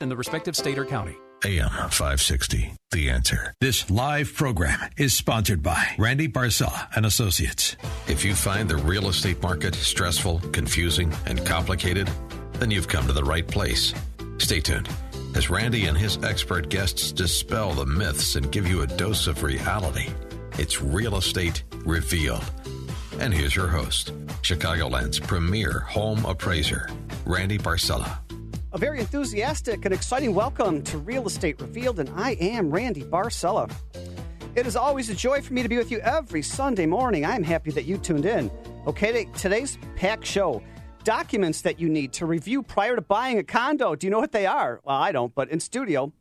in the respective state or county. AM 560, The Answer. This live program is sponsored by Randy Barcella and Associates. If you find the real estate market stressful, confusing, and complicated, then you've come to the right place. Stay tuned as Randy and his expert guests dispel the myths and give you a dose of reality. It's Real Estate Revealed. And here's your host, Chicagoland's premier home appraiser, Randy Barcella. A very enthusiastic and exciting welcome to Real Estate Revealed, and I am Randy Barcella. It is always a joy for me to be with you every Sunday morning. I'm happy that you tuned in. Okay, today's pack show documents that you need to review prior to buying a condo. Do you know what they are? Well, I don't, but in studio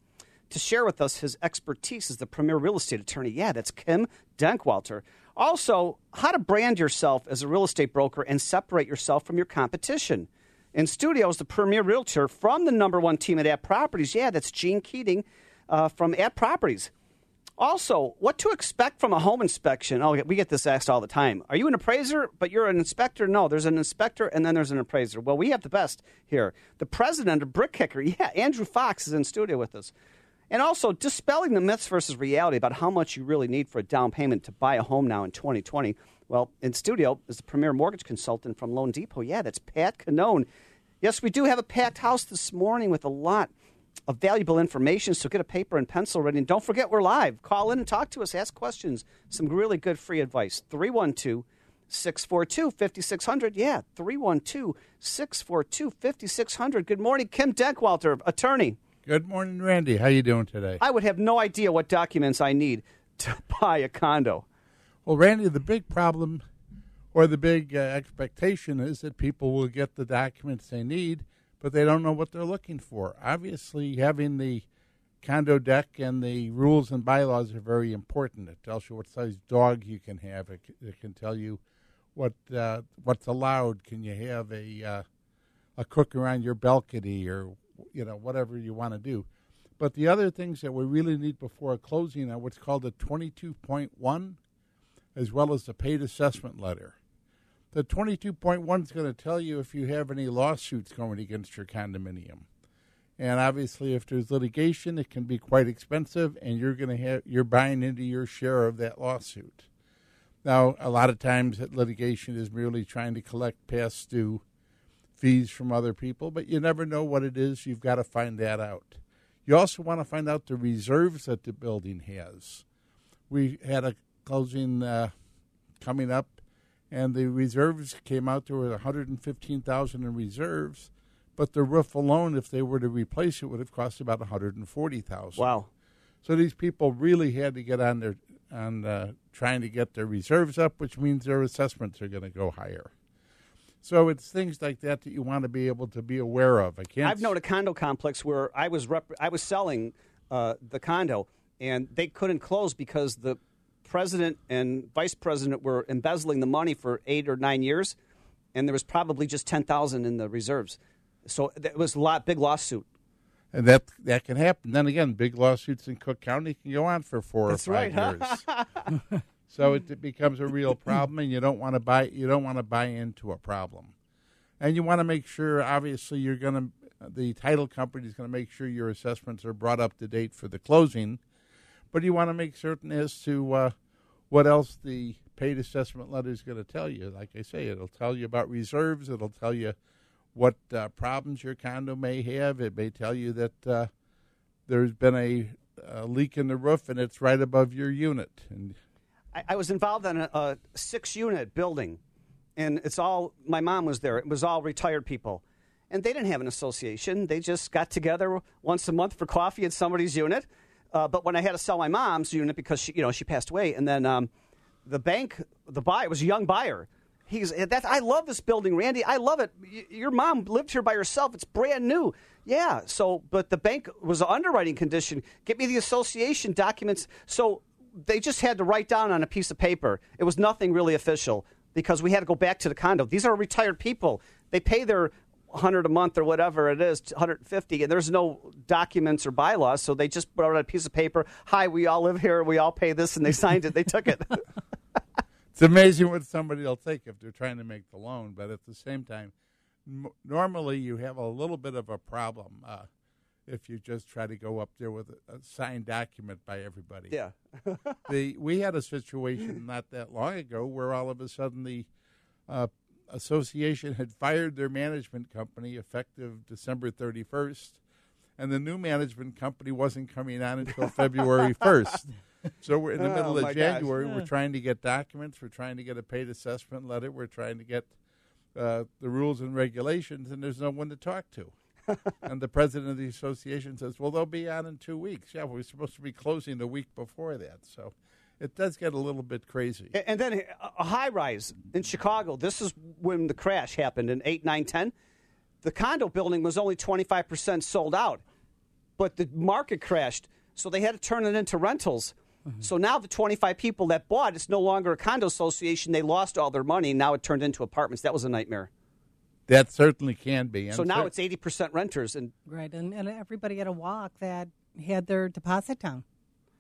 to share with us his expertise as the premier real estate attorney. Yeah, that's Kim Denkewalter. Also, how to brand yourself as a real estate broker and separate yourself from your competition. In studio is the premier realtor from the number one team at At Properties. Yeah, that's Jean Keating uh, from At Properties. Also, what to expect from a home inspection? Oh, we get this asked all the time. Are you an appraiser, but you're an inspector? No, there's an inspector and then there's an appraiser. Well, we have the best here. The president of BrickKicker, yeah, Andrew Fox is in studio with us. And also, dispelling the myths versus reality about how much you really need for a down payment to buy a home now in 2020. Well, in studio is the premier mortgage consultant from loanDepot. Yeah, that's Pat Cannone. Yes, we do have a packed house this morning with a lot of valuable information. So get a paper and pencil ready. And don't forget, we're live. Call in and talk to us, ask questions, some really good free advice. 312 642 5600. Yeah, 312 642 5600. Good morning, Kim Denkewalter, attorney. Good morning, Randy. How you doing today? I would have no idea what documents I need to buy a condo. Well, Randy, the big problem or the big uh, expectation is that people will get the documents they need but they don't know what they're looking for. Obviously, having the condo deck and the rules and bylaws are very important. It tells you what size dog you can have. It, it can tell you what uh, what's allowed. Can you have a uh, a cook around your balcony or you know whatever you want to do. But the other things that we really need before a closing are what's called a 22.1, as well as the paid assessment letter. The 22.1 is going to tell you if you have any lawsuits going against your condominium. And obviously, if there's litigation, it can be quite expensive, and you're going to have you're buying into your share of that lawsuit. Now, a lot of times, litigation is merely trying to collect past due fees from other people, but you never know what it is. You've got to find that out. You also want to find out the reserves that the building has. We had a closing uh, coming up and the reserves came out There to 115,000 in reserves, but the roof alone, if they were to replace it, would have cost about 140,000. Wow! So these people really had to get on their on uh, trying to get their reserves up, which means their assessments are going to go higher. So it's things like that that you want to be able to be aware of. I can't. I've known a condo complex where I was rep- I was selling uh, the condo, and they couldn't close because the president and vice president were embezzling the money for eight or nine years, and there was probably just ten thousand in the reserves. So it was a lot big lawsuit. And that that can happen. Then again, big lawsuits in Cook County can go on for four That's or five right. years. so it, it becomes a real problem, and you don't want to buy you don't want to buy into a problem, and you want to make sure. Obviously, you're going to the title company is going to make sure your assessments are brought up to date for the closing but you want to make certain as to uh, what else the paid assessment letter is going to tell you. Like I say, it'll tell you about reserves. It'll tell you what uh, problems your condo may have. It may tell you that uh, there's been a, a, leak in the roof and it's right above your unit. And I, I was involved in a, a six-unit building, and it's all my mom was there. It was all retired people and they didn't have an association. They just got together once a month for coffee at somebody's unit, uh, but when I had to sell my mom's unit because she, you know, she passed away, and then um, the bank, the buyer was a young buyer. He's that. I love this building, Randy. I love it. Y- your mom lived here by herself. It's brand new. Yeah. So, but the bank was an underwriting condition. Get me the association documents. So they just had to write down on a piece of paper. It was nothing really official because we had to go back to the condo. These are retired people. They pay their 100 a month or whatever it is, 150, and there's no documents or bylaws, so they just wrote out a piece of paper. Hi, we all live here. We all pay this, and they signed it. They took it. it's amazing what somebody will take if they're trying to make the loan, but at the same time, m- normally you have a little bit of a problem. Uh, if you just try to go up there with a, a signed document by everybody. Yeah. the we had a situation not that long ago where all of a sudden the uh, association had fired their management company effective December 31st, and the new management company wasn't coming on until February 1st. So we're in the middle Oh, my of. January. We're trying to get documents. We're trying to get a paid assessment letter. We're trying to get uh, the rules and regulations, and there's no one to talk to. and the president of the association says, "Well, they'll be on in two weeks." Yeah, we're supposed to be closing the week before that, so it does get a little bit crazy. And then a- a high rise in Chicago. This is when the crash happened in 8, 9, 10. The condo building was only 25% sold out, but the market crashed, so they had to turn it into rentals. Mm-hmm. So now the 25 people that bought, it's no longer a condo association. They lost all their money. Now it turned into apartments. That was a nightmare. That certainly can be. And So now cer- it's 80% renters. And Right, and, and everybody had a walk that had their deposit down.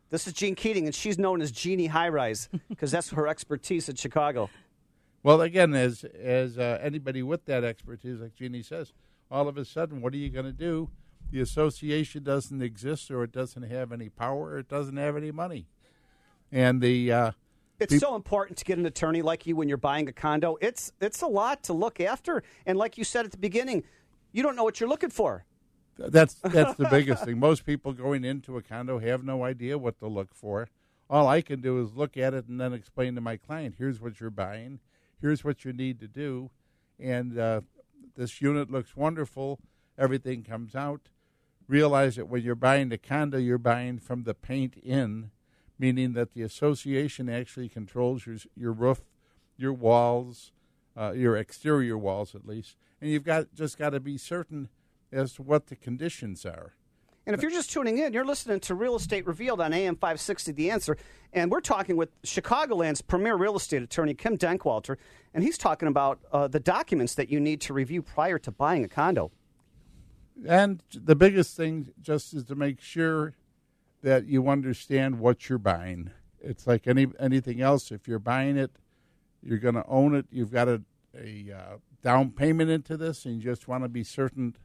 This is Jean Keating, and she's known as Jeannie High Rise because that's her expertise in Chicago. Well, again, as as uh, anybody with that expertise, like Jeannie says, all of a sudden, what are you going to do? The association doesn't exist, or it doesn't have any power, or it doesn't have any money, and the uh, It's so important to get an attorney like you when you're buying a condo. It's it's a lot to look after, and like you said at the beginning, you don't know what you're looking for. That's that's the biggest thing. Most people going into a condo have no idea what to look for. All I can do is look at it and then explain to my client, "Here's what you're buying. Here's what you need to do." And uh, this unit looks wonderful. Everything comes out. Realize that when you're buying the condo, you're buying from the paint in, meaning that the association actually controls your your roof, your walls, uh, your exterior walls at least, and you've got just got to be certain as to what the conditions are. And if you're just tuning in, you're listening to Real Estate Revealed on AM 560 The Answer. And we're talking with Chicagoland's premier real estate attorney, Kim Denkewalter. And he's talking about uh, the documents that you need to review prior to buying a condo. And the biggest thing just is to make sure that you understand what you're buying. It's like any anything else. If you're buying it, you're going to own it. You've got a, a uh, down payment into this, and you just want to be certain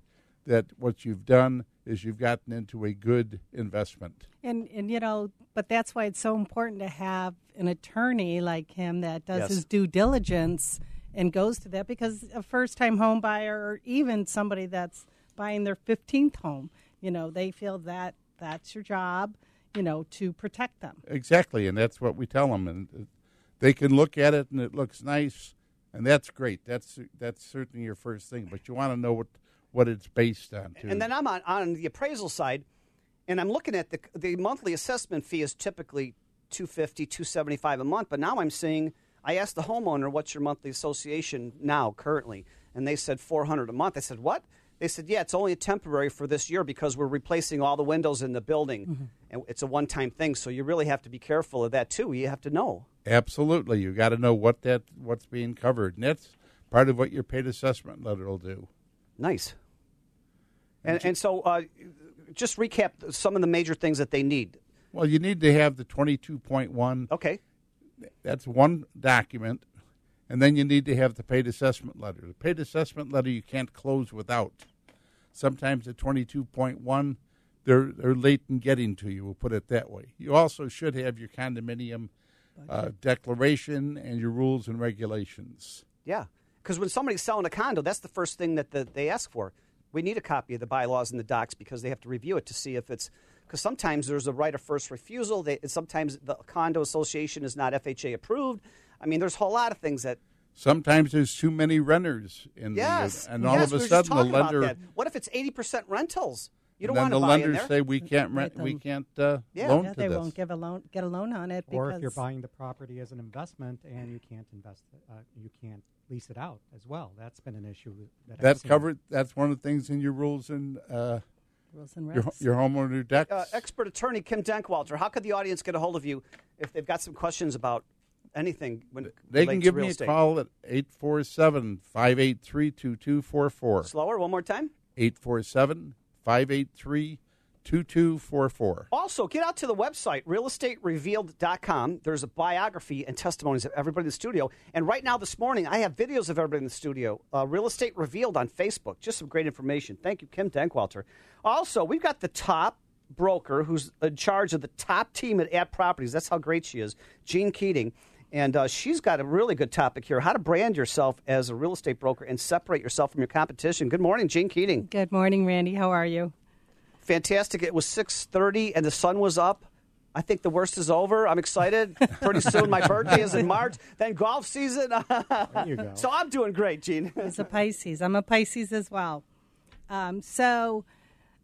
that what you've done is you've gotten into a good investment. And and you know, but that's why it's so important to have an attorney like him that does Yes. his due diligence and goes to that because a first time home buyer or even somebody that's buying their 15th home, you know, they feel that that's your job, you know, to protect them. Exactly, and that's what we tell them, and uh, they can look at it and it looks nice, and that's great. That's that's certainly your first thing, but you want to know what what it's based on too. And then I'm on, on the appraisal side, and I'm looking at the the monthly assessment fee is typically 250 275 a month, but now I'm seeing I asked the homeowner what's your monthly association now currently, and they said 400 a month. I said, "What?" They said, "Yeah, it's only a temporary for this year because we're replacing all the windows in the building. Mm-hmm. And it's a one-time thing, so you really have to be careful of that too. You have to know." Absolutely, you got to know what that what's being covered, and that's part of what your paid assessment letter will do. Nice. And, and so, uh, just recap some of the major things that they need. Well, you need to have the twenty-two point one. Okay. That's one document, and then you need to have the paid assessment letter. The paid assessment letter you can't close without. Sometimes the twenty-two point one, they're they're late in getting to you. We'll put it that way. You also should have your condominium uh, declaration and your rules and regulations. Yeah, because when somebody's selling a condo, that's the first thing that the, they ask for. We need a copy of the bylaws and the docs because they have to review it to see if it's. Because sometimes there's a right of first refusal. They, sometimes the condo association is not FHA approved. I mean, there's a whole lot of things that. Sometimes there's too many renters in Yes, the and all yes, of a we were sudden the talking about lender that. What if it's 80% rentals? You don't then want the to buy in lenders there. say we can't rent, we can't uh, Yeah. loan Yeah, to they this. won't give a loan get a loan on it Or because if you're buying the property as an investment and you can't invest, uh, you can't lease it out as well. That's been an issue that I've That's seen. covered. That's one of the things in your rules and uh, rules and your regs. your homeowner decks. uh, expert attorney Kim Denkewalter, how could the audience get a hold of you if they've got some questions about anything? When they can relates to give real me a estate? call at 847-583-2244. Slower, one more time. 847-583-2244. 2244. Also, get out to the website, realestaterevealed.com. There's a biography and testimonies of everybody in the studio. And right now, this morning, I have videos of everybody in the studio. Uh, Real Estate Revealed on Facebook. Just some great information. Thank you, Kim Denkewalter. Also, we've got the top broker who's in charge of the top team at At Properties. That's how great she is, Jean Keating. And uh, she's got a really good topic here how to brand yourself as a real estate broker and separate yourself from your competition. Good morning, Jean Keating. Good morning, Randy. How are you? Fantastic. It was 6:30 and the sun was up. I think the worst is over. I'm excited. Pretty soon my birthday is in March. Then golf season. There you go. so I'm doing great, Jean. He's a Pisces. I'm a Pisces as well. Um, so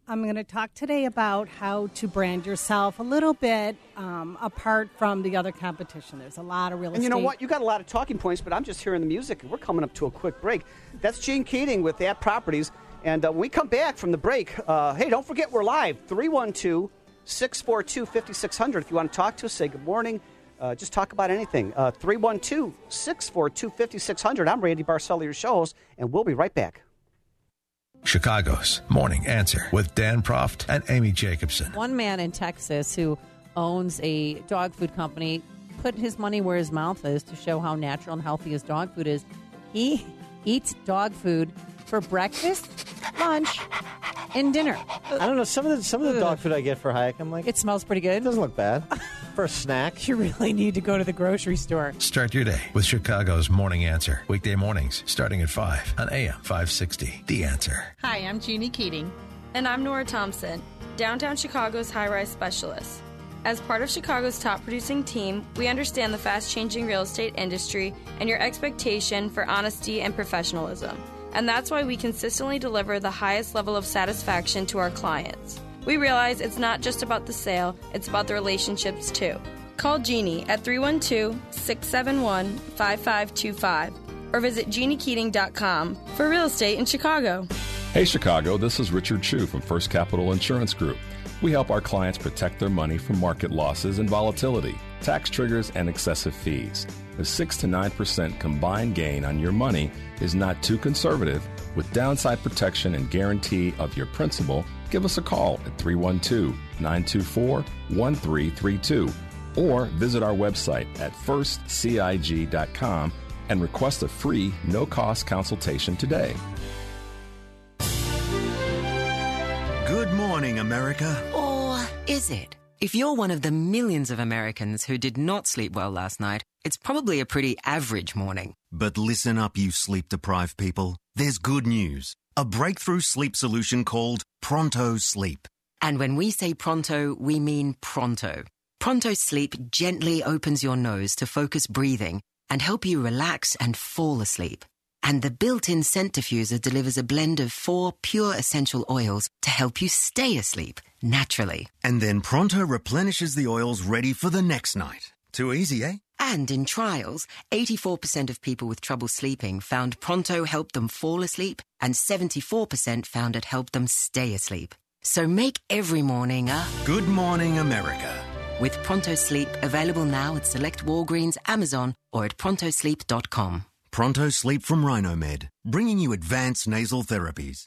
I'm going to talk today about how to brand yourself a little bit um, apart from the other competition. There's a lot of real And estate. you know what? You got a lot of talking points, but I'm just hearing the music. We're coming up to a quick break. That's Jean Keating with At Properties. And uh, when we come back from the break, uh, hey, don't forget we're live 312 642 5600. If you want to talk to us, say good morning. Uh, just talk about anything. 312 642 5600. I'm Randy Barcella, your show host, and we'll be right back. Chicago's Morning Answer with Dan Proft and Amy Jacobson. One man in Texas who owns a dog food company put his money where his mouth is to show how natural and healthy his dog food is. He eats dog food for breakfast, lunch, and dinner. I don't know. Some of the some of the dog food I get for hike, I'm like, It smells pretty it good. doesn't look bad for a snack. You really need to go to the grocery store. Start your day with Chicago's Morning Answer. Weekday mornings starting at 5 on AM 560. The Answer. Hi, I'm Jeannie Keating. And I'm Nora Thompson, downtown Chicago's high rise specialist. As part of Chicago's top producing team, we understand the fast changing real estate industry and your expectation for honesty and professionalism. And that's why we consistently deliver the highest level of satisfaction to our clients. We realize it's not just about the sale, it's about the relationships too. Call Jeannie at 312 671 5525 or visit jeanniekeating.com for real estate in Chicago. Hey Chicago, this is Richard Chu from First Capital Insurance Group. We help our clients protect their money from market losses and volatility, tax triggers, and excessive fees. A 6 to 9% combined gain on your money is not too conservative. With downside protection and guarantee of your principal, give us a call at 312 924 1332 or visit our website at firstcig.com and request a free, no cost consultation today. Good morning, America. Or is it? If you're one of the millions of Americans who did not sleep well last night, it's probably a pretty average morning. But listen up, you sleep deprived people. There's good news. A breakthrough sleep solution called Pronto Sleep. And when we say pronto, we mean pronto. Pronto Sleep gently opens your nose to focus breathing and help you relax and fall asleep. And the built in scent diffuser delivers a blend of four pure essential oils to help you stay asleep naturally. And then Pronto replenishes the oils ready for the next night. Too easy, eh? And in trials, 84% of people with trouble sleeping found Pronto helped them fall asleep, and 74% found it helped them stay asleep. So make every morning a Good morning, America. with Pronto Sleep available now at select Walgreens, Amazon, or at prontosleep.com. Pronto Sleep from Rhinomed, bringing you advanced nasal therapies.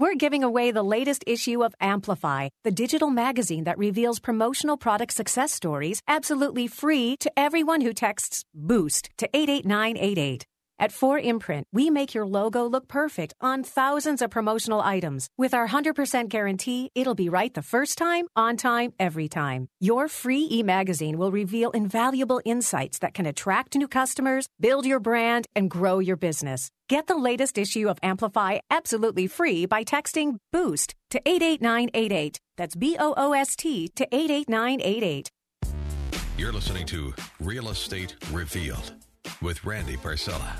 We're giving away the latest issue of Amplify, the digital magazine that reveals promotional product success stories absolutely free to everyone who texts BOOST to 88988. At 4imprint, we make your logo look perfect on thousands of promotional items. With our 100% guarantee, it'll be right the first time, on time, every time. Your free e-magazine will reveal invaluable insights that can attract new customers, build your brand, and grow your business. Get the latest issue of Amplify absolutely free by texting BOOST to 88988. That's B O O S T to 88988. You're listening to Real Estate Revealed with Randy Barcella.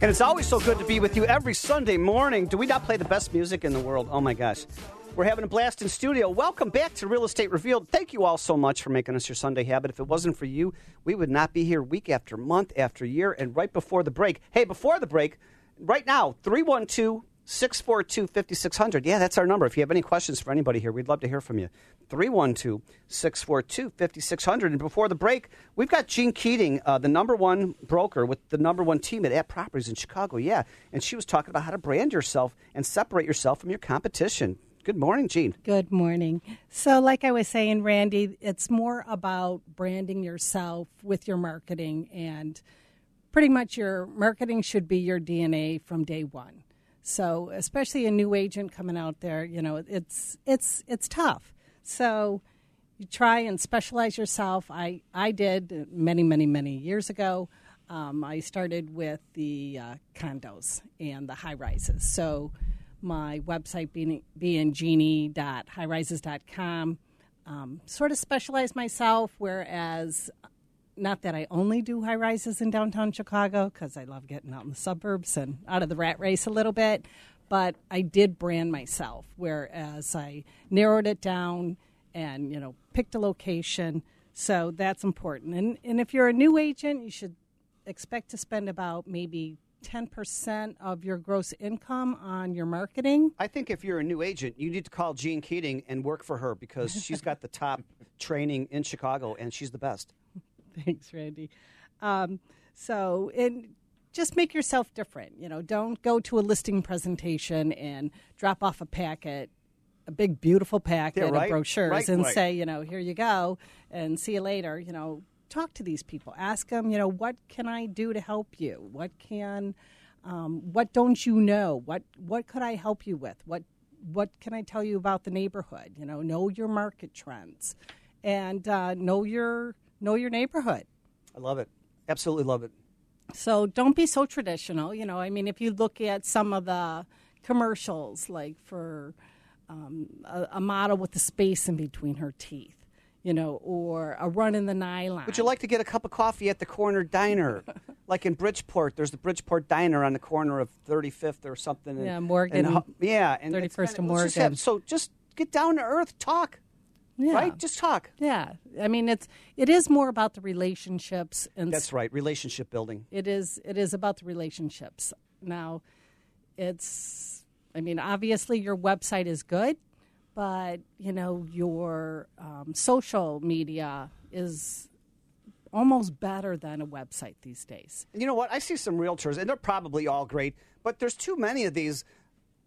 And it's always so good to be with you every Sunday morning. Do we not play the best music in the world? Oh my gosh. We're having a blast in studio. Welcome back to Real Estate Revealed. Thank you all so much for making us your Sunday habit. If it wasn't for you, we would not be here week after month after year. And right before the break, hey, before the break, right now, 312 642 5600. Yeah, that's our number. If you have any questions for anybody here, we'd love to hear from you. 312 642 5600. And before the break, we've got Jean Keating, uh, the number one broker with the number one team at At Properties in Chicago. Yeah, and she was talking about how to brand yourself and separate yourself from your competition. Good morning, Jean. Good morning. So, like I was saying, Randy, it's more about branding yourself with your marketing, and pretty much your marketing should be your DNA from day one. So, especially a new agent coming out there, you know, it's it's it's tough. So, you try and specialize yourself. I I did many many many years ago. Um, I started with the uh, condos and the high rises. So, my website being being genie.highrises.com. Um, sort of specialize myself, whereas not that I only do high rises in downtown Chicago because I love getting out in the suburbs and out of the rat race a little bit, but I did brand myself, whereas I narrowed it down and you know picked a location. So that's important. And and if you're a new agent, you should expect to spend about maybe 10% of your gross income on your marketing. I think if you're a new agent, you need to call Jean Keating and work for her because she's got the top training in Chicago and she's the best. Thanks, Randy. Um, so, and just make yourself different. You know, don't go to a listing presentation and drop off a packet, a big, beautiful packet Yeah, right. of brochures, Right, and right. say, you know, here you go, and see you later. You know, talk to these people. Ask them, you know, what can I do to help you? What can, um, what don't you know? What what could I help you with? What what can I tell you about the neighborhood? You know, know your market trends, and uh, know your know your neighborhood. I love it. Absolutely love it. So don't be so traditional. You know, I mean, if you look at some of the commercials, like for um, a, a model with the space in between her teeth, you know, or a run in the nylon. Would you like to get a cup of coffee at the corner diner? like in Bridgeport, there's the Bridgeport Diner on the corner of 35th or something. and- Yeah, Morgan. and yeah, and it's 31st and let's just have- Morgan. so just get down to earth, talk. Yeah. Right? Just talk. Yeah, I mean, it's it is more about the relationships and That's right. Relationship building. It is. It is about the relationships. Now, it's. I mean, obviously, your website is good, but you know your um, social media is almost better than a website these days. You know what? I see some realtors, and they're probably all great, but there's too many of these.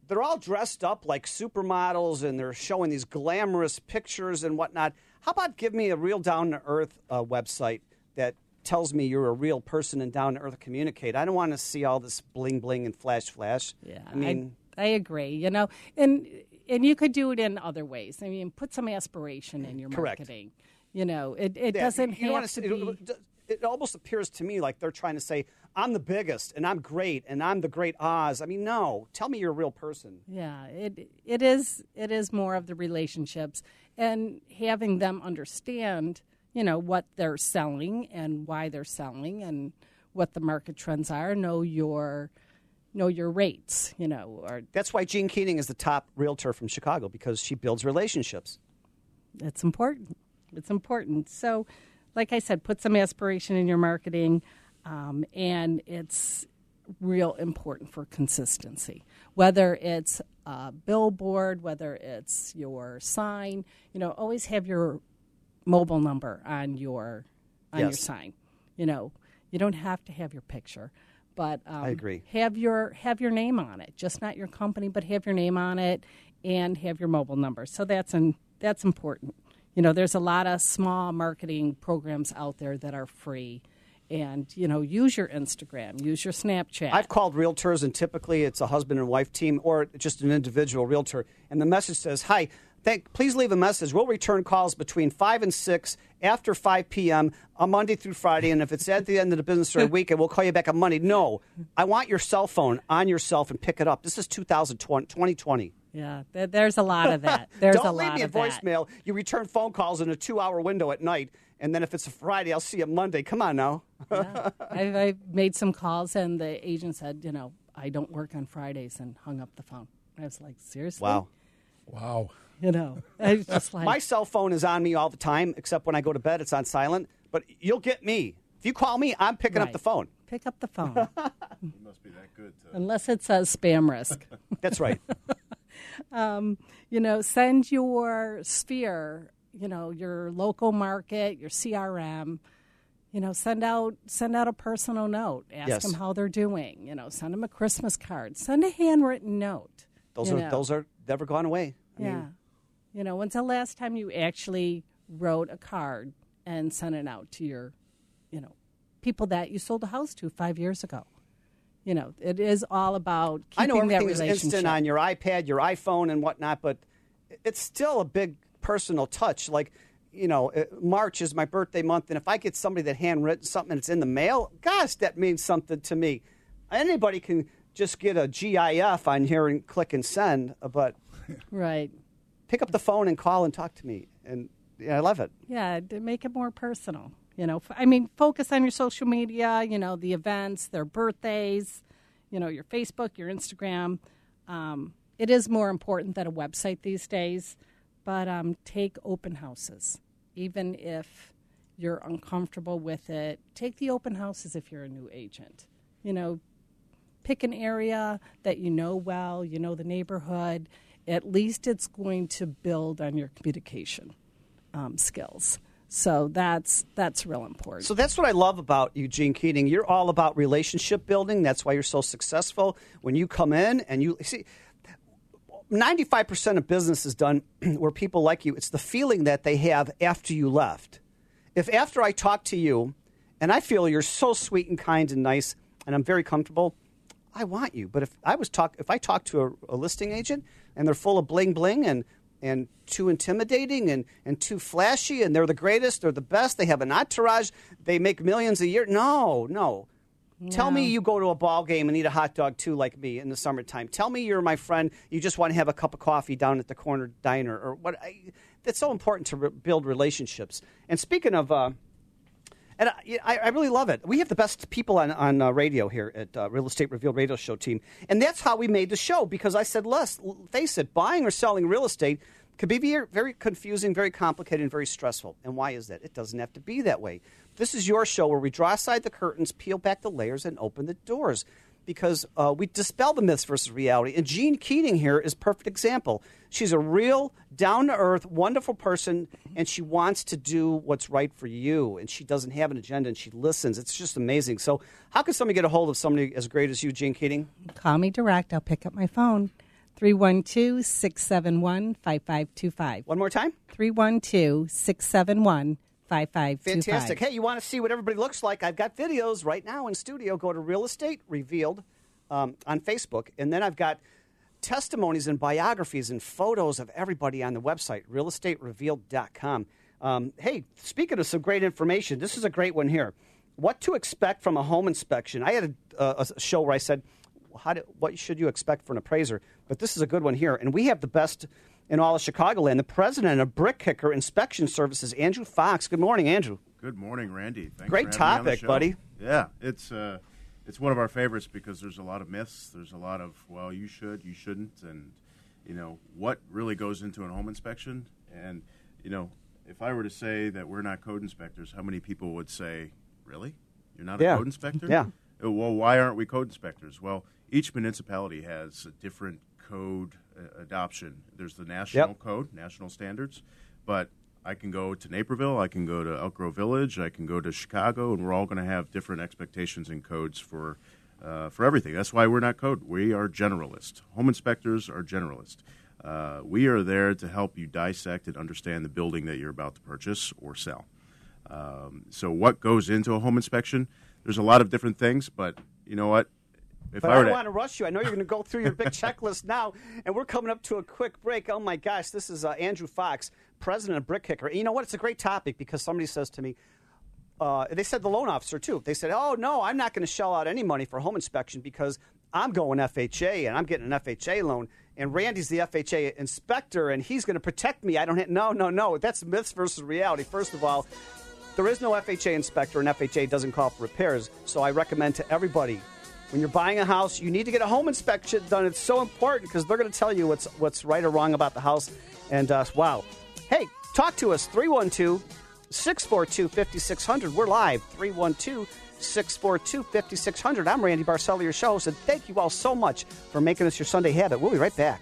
They're all dressed up like supermodels, and they're showing these glamorous pictures and whatnot. How about give me a real down to earth uh, website that tells me you're a real person and down to earth communicate? I don't want to see all this bling bling and flash flash. Yeah, I mean, I, agree. You know, and and you could do it in other ways. I mean, put some aspiration in your Correct. marketing. You know, it, it Yeah, doesn't you have to say- be. It, almost appears to me like they're trying to say, "I'm the biggest, and I'm great, and I'm the great Oz." I mean, no. Tell me you're a real person. Yeah, it it is it is more of the relationships and having them understand, you know, what they're selling and why they're selling and what the market trends are. Know your know your rates, you know, or That's why Jean Keating is the top realtor from Chicago because she builds relationships. it's important. It's important. So, like I said, put some aspiration in your marketing, um, and it's real important for consistency. Whether it's a billboard, whether it's your sign, you know, always have your mobile number on your on your sign. You know, you don't have to have your picture, but um, I agree. Have your have your name on it, just not your company, but have your name on it and have your mobile number. So that's an, that's important. You know, there's a lot of small marketing programs out there that are free, and you know, use your Instagram, use your Snapchat. I've called realtors, and typically it's a husband and wife team or just an individual realtor, and the message says, "Hi." Thank, please leave a message. We'll return calls between 5 and 6 after 5 p.m. on Monday through Friday. And if it's at the end of the business or a weekend, we'll call you back on Monday. No, I want your cell phone on yourself and pick it up. This is 2020. 2020. yeah, there, there's a lot of that. There's Don't a leave lot me a of that. voicemail. You return phone calls in a two hour window at night. And then if it's a Friday, I'll see you Monday. Come on now. I've, I've made some calls, and the agent said, you know, I don't work on Fridays, and hung up the phone. I was like, seriously? Wow. Wow. You know, I was just like, My cell phone is on me all the time, except when I go to bed, it's on silent. But you'll get me. If you call me, I'm picking up the phone. pick up the phone. must be that good. Unless it says spam risk. That's right. Um, you know, send your sphere, you know, your local market, your CRM. You know, send out send out a personal note. Ask Yes. them how they're doing. You know, send them a Christmas card. Send a handwritten note. Those are know. those are never gone away. I yeah. mean, you know, when's the last time you actually wrote a card and sent it out to your, you know, people that you sold a house to five years ago? You know, it is all about I know everything is instant on your iPad, your iPhone, and whatnot, but it's still a big personal touch. Like, you know, uh, March is my birthday month, and if I get somebody that handwritten something it's in the mail, gosh, that means something to me. Anybody can just get a GIF on here and click and send, uh, but right. pick up the phone and call and talk to me, and yeah, I love it. Yeah, to make it more personal. You know, I mean, focus on your social media. You know, the events, their birthdays. You know, your Facebook, your Instagram. Um, it is more important than a website these days, but um, take open houses, even if you're uncomfortable with it. Take the open houses if you're a new agent. You know, pick an area that you know well, you know the neighborhood. At least it's going to build on your communication um, skills. So that's that's real important. So that's what I love about Eugene Keating. You're all about relationship building. That's why you're so successful. When you come in and you see, 95% of business is done where people like you, it's the feeling that they have after you left. If after I talk to you and I feel you're so sweet and kind and nice and I'm very comfortable, I want you. But if I was talk if I talk to a, a listing agent and they're full of bling bling and and too intimidating and, and too flashy and they're the greatest, they're the best, they have an entourage, they make millions a year. No, no. Tell me you go to a ball game and eat a hot dog too, like me in the summertime. Tell me you're my friend. You just want to have a cup of coffee down at the corner diner or what. I, that's so important to re- build relationships. And speaking of, uh, and I, I really love it. We have the best people on on uh, radio here at uh, Real Estate Revealed Radio Show team, and that's how we made the show. Because I said, Les, face it, buying or selling real estate could be very confusing, very complicated, and very stressful. And why is that? It doesn't have to be that way. This is your show where we draw aside the curtains, peel back the layers, and open the doors. Because uh, we dispel the myths versus reality. And Jean Keating here is a perfect example. She's a real, down to earth, wonderful person, and she wants to do what's right for you. And she doesn't have an agenda, and she listens. It's just amazing. So, how can somebody get a hold of somebody as great as you, Jean Keating? Call me direct. I'll pick up my phone. 312 671 5525. One more time? 312 671 5525. Fantastic. Hey, you want to see what everybody looks like? I've got videos right now in studio. Go to Real Estate Revealed um, on Facebook. And then I've got testimonies and biographies and photos of everybody on the website, realestaterevealed.com. Um, hey, speaking of some great information, this is a great one here. What to expect from a home inspection. I had a, a, show where I said, do, what should you expect for an appraiser? But this is a good one here. And we have the best in all of Chicagoland. The president of BrickKicker Inspection Services, Andrew Fox. Good morning, Andrew. Good morning, Randy. Thanks Great for having me on the topic, buddy. Yeah, it's uh, it's one of our favorites because there's a lot of myths. There's a lot of well, you should, you shouldn't, and you know what really goes into a home inspection. And you know, if I were to say that we're not code inspectors, how many people would say, "Really, you're not Yeah. a code inspector?" Yeah. Well, why aren't we code inspectors? Well, each municipality has a different code uh, adoption. There's the national Yep. code, national standards, but I can go to Naperville, I can go to Elk Grove Village, I can go to Chicago, and we're all going to have different expectations and codes for uh, for everything. That's why we're not code. We are generalists. Home inspectors are generalists. Uh, we are there to help you dissect and understand the building that you're about to purchase or sell. Um, so, what goes into a home inspection? There's a lot of different things, but you know what? If but I I don't want to rush you. I know you're going to go through your big checklist now, and we're coming up to a quick break. Oh my gosh, this is uh, Andrew Fox, president of BrickKicker. And you know what? It's a great topic because somebody says to me, uh, they said the loan officer too. They said, "Oh no, I'm not going to shell out any money for home inspection because I'm going FHA and I'm getting an FHA loan." And Randy's the FHA inspector, and he's going to protect me. I don't. Ha- no, no, no. That's myths versus reality. First of all, there is no FHA inspector, and FHA doesn't call for repairs. So I recommend to everybody when you're buying a house, you need to get a home inspection done. It's so important because they're going to tell you what's what's right or wrong about the house. And uh, wow, hey, talk to us 312 642 5600. We're live 312 642 5600. I'm Randy Barcella, your show host, and thank you all so much for making this your Sunday habit. We'll be right back.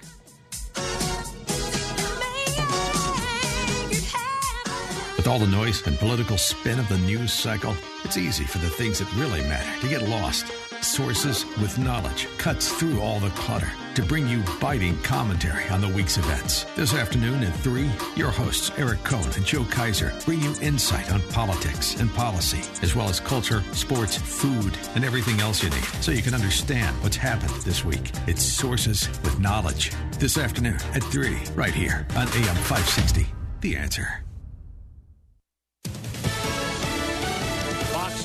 With all the noise and political spin of the news cycle, it's easy for the things that really matter to get lost. Sources with knowledge cuts through all the clutter to bring you biting commentary on the week's events. This afternoon at 3, your hosts Eric Cohn and Joe Kaiser bring you insight on politics and policy, as well as culture, sports, food, and everything else you need so you can understand what's happened this week. It's Sources with Knowledge. This afternoon at 3, right here on AM 560. The answer.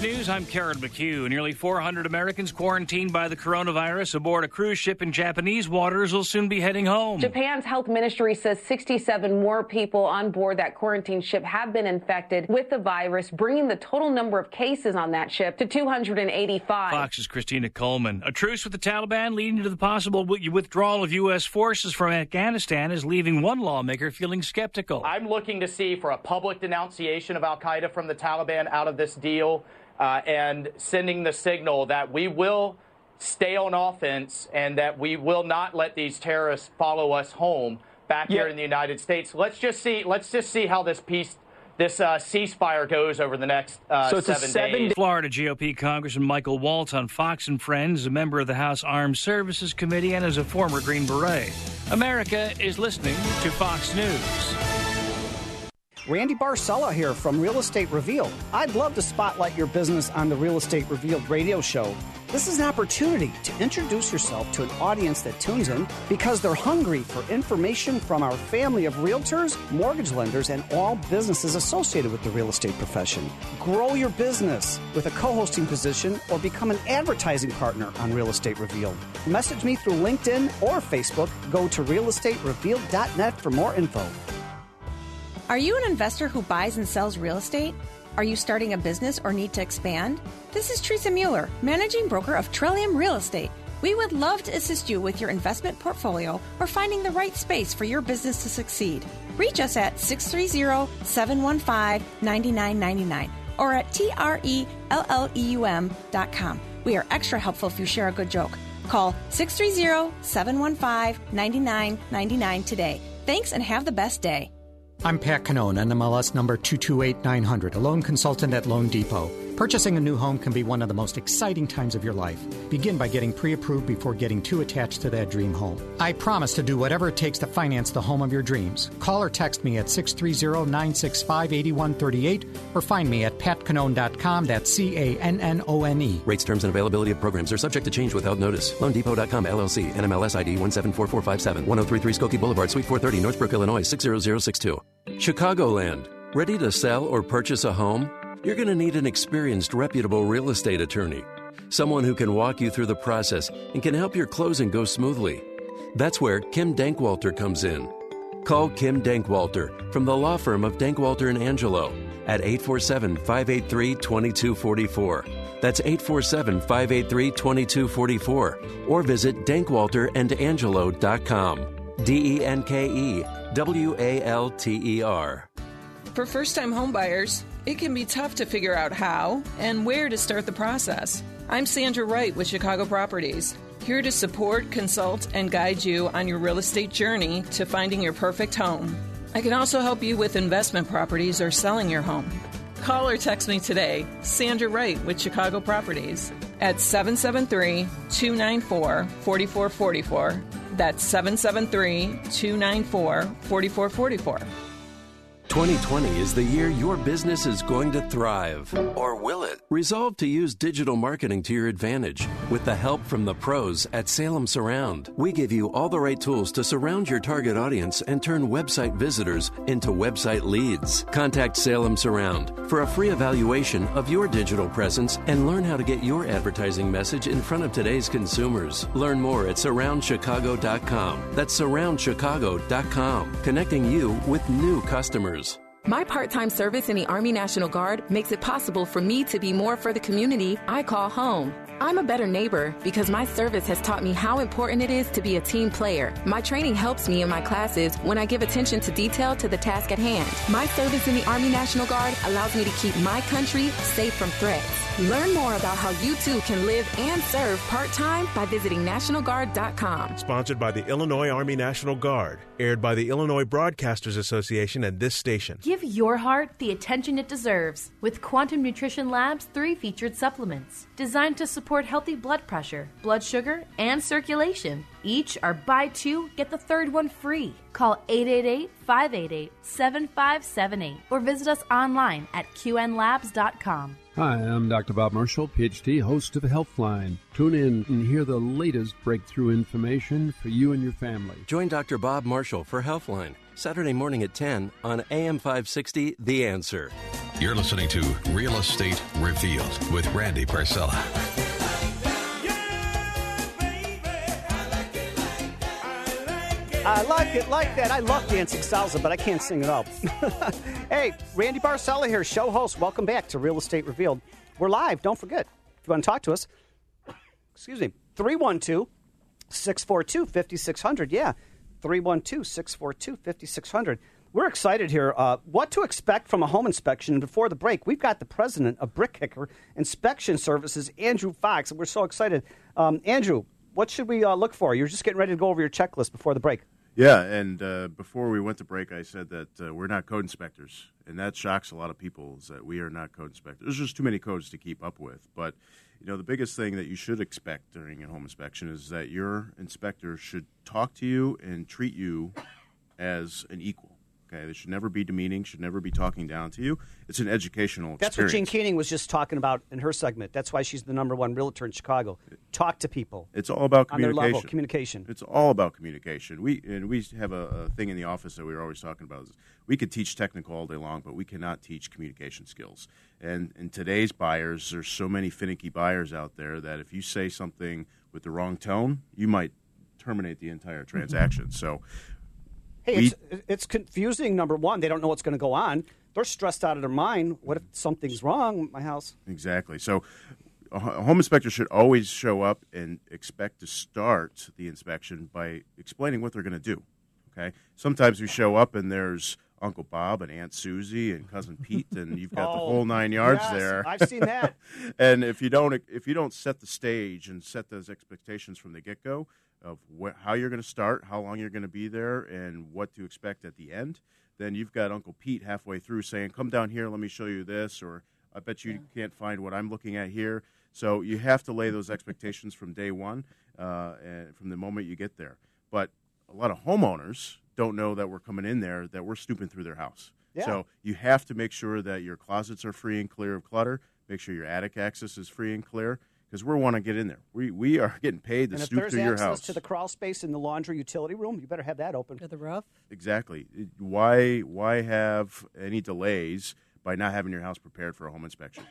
News, I'm Karen McHugh. Nearly 400 Americans quarantined by the coronavirus aboard a cruise ship in Japanese waters will soon be heading home. Japan's health ministry says 67 more people on board that quarantine ship have been infected with the virus, bringing the total number of cases on that ship to 285. Fox's Christina Coleman. A truce with the Taliban leading to the possible withdrawal of U.S. forces from Afghanistan is leaving one lawmaker feeling skeptical. I'm looking to see for a public denunciation of Al Qaeda from the Taliban out of this deal uh, and sending the signal that we will stay on offense and that we will not let these terrorists follow us home back yeah. here in the United States. Let's just see. Let's just see how this peace. This uh, ceasefire goes over the next uh, so seven, seven days. Florida GOP Congressman Michael Waltz on Fox and Friends, a member of the House Armed Services Committee, and as a former Green Beret. America is listening to Fox News. Randy Barcella here from Real Estate Revealed. I'd love to spotlight your business on the Real Estate Revealed radio show. This is an opportunity to introduce yourself to an audience that tunes in because they're hungry for information from our family of realtors, mortgage lenders, and all businesses associated with the real estate profession. Grow your business with a co hosting position or become an advertising partner on Real Estate Revealed. Message me through LinkedIn or Facebook. Go to realestaterevealed.net for more info. Are you an investor who buys and sells real estate? Are you starting a business or need to expand? This is Teresa Mueller, managing broker of Trillium Real Estate. We would love to assist you with your investment portfolio or finding the right space for your business to succeed. Reach us at 630 715 9999 or at trelleum.com. We are extra helpful if you share a good joke. Call 630 715 9999 today. Thanks and have the best day. I'm Pat Cannone, NMLS number 228900, a loan consultant at loanDepot. Purchasing a new home can be one of the most exciting times of your life. Begin by getting pre approved before getting too attached to that dream home. I promise to do whatever it takes to finance the home of your dreams. Call or text me at 630 965 8138 or find me at patcannone.com. That's C A N N O N E. Rates, terms, and availability of programs are subject to change without notice. LoanDepot.com LLC, NMLS ID 174457, 1033 Skokie Boulevard, Suite 430, Northbrook, Illinois 60062. Chicagoland. Ready to sell or purchase a home? You're going to need an experienced, reputable real estate attorney. Someone who can walk you through the process and can help your closing go smoothly. That's where Kim Denkewalter comes in. Call Kim Denkewalter from the law firm of Denkewalter and Angelo at 847 583 2244. That's 847 583 2244. Or visit denkewalterandangelo.com. D E N K E W A L T E R. For first time homebuyers, it can be tough to figure out how and where to start the process. I'm Sandra Wright with Chicago Properties, here to support, consult, and guide you on your real estate journey to finding your perfect home. I can also help you with investment properties or selling your home. Call or text me today, Sandra Wright with Chicago Properties, at 773 294 4444. That's 773 294 4444. 2020 is the year your business is going to thrive. Or will it? Resolve to use digital marketing to your advantage with the help from the pros at Salem Surround. We give you all the right tools to surround your target audience and turn website visitors into website leads. Contact Salem Surround for a free evaluation of your digital presence and learn how to get your advertising message in front of today's consumers. Learn more at surroundchicago.com. That's surroundchicago.com, connecting you with new customers. My part time service in the Army National Guard makes it possible for me to be more for the community I call home. I'm a better neighbor because my service has taught me how important it is to be a team player. My training helps me in my classes when I give attention to detail to the task at hand. My service in the Army National Guard allows me to keep my country safe from threats. Learn more about how you too can live and serve part time by visiting NationalGuard.com. Sponsored by the Illinois Army National Guard. Aired by the Illinois Broadcasters Association and this station. Give your heart the attention it deserves with Quantum Nutrition Lab's three featured supplements designed to support healthy blood pressure, blood sugar, and circulation. Each are buy two, get the third one free. Call 888 588 7578 or visit us online at qnlabs.com. Hi, I'm Dr. Bob Marshall, PhD, host of the Healthline. Tune in and hear the latest breakthrough information for you and your family. Join Dr. Bob Marshall for Healthline, Saturday morning at 10 on AM 560 The Answer. You're listening to Real Estate Revealed with Randy Barcella. I like it like that. I love dancing salsa, but I can't sing it up. hey, Randy Barcella here, show host. Welcome back to Real Estate Revealed. We're live. Don't forget, if you want to talk to us, excuse me, 312 642 5600. Yeah, 312 642 5600. We're excited here. Uh, what to expect from a home inspection? Before the break, we've got the president of BrickKicker Inspection Services, Andrew Fox, and we're so excited. Um, Andrew, what should we uh, look for? You're just getting ready to go over your checklist before the break. Yeah, and uh, before we went to break, I said that uh, we're not code inspectors, and that shocks a lot of people. Is that we are not code inspectors? There's just too many codes to keep up with. But you know, the biggest thing that you should expect during a home inspection is that your inspector should talk to you and treat you as an equal. Okay, they should never be demeaning, should never be talking down to you. It's an educational That's what. Jean Keating was just talking about in her segment. That's why she's the number one realtor in Chicago. Talk to people. It's all about on their communication. level, communication. It's all about communication. We and we have a, a thing in the office that we were always talking about. Is we could teach technical all day long, but we cannot teach communication skills. And in today's buyers, there's so many finicky buyers out there that if you say something with the wrong tone, you might terminate the entire transaction. So Hey, we- it's, it's confusing. Number one, they don't know what's going to go on. They're stressed out of their mind. What if something's wrong with my house? Exactly. So a home inspector should always show up and expect to start the inspection by explaining what they're going to do. Okay. Sometimes we show up and there's Uncle Bob and Aunt Susie and cousin Pete, and you've got the Oh, whole nine yards yes, there. I've seen that. and if you don't, if you don't set the stage and set those expectations from the get go of wh- how you're going to start, how long you're going to be there, and what to expect at the end, then you've got Uncle Pete halfway through saying, "Come down here, let me show you this," or "I bet you can't find what I'm looking at here." So you have to lay those expectations from day one, uh, and from the moment you get there. But a lot of homeowners don't know that we're coming in there, that we're snooping through their house. Yeah. So you have to make sure that your closets are free and clear of clutter. Make sure your attic access is free and clear because we want to get in there. We we are getting paid to and snoop there's through your access house. to the crawl space in the laundry utility room, you better have that open. To the roof? Exactly. Why why have any delays by not having your house prepared for a home inspection?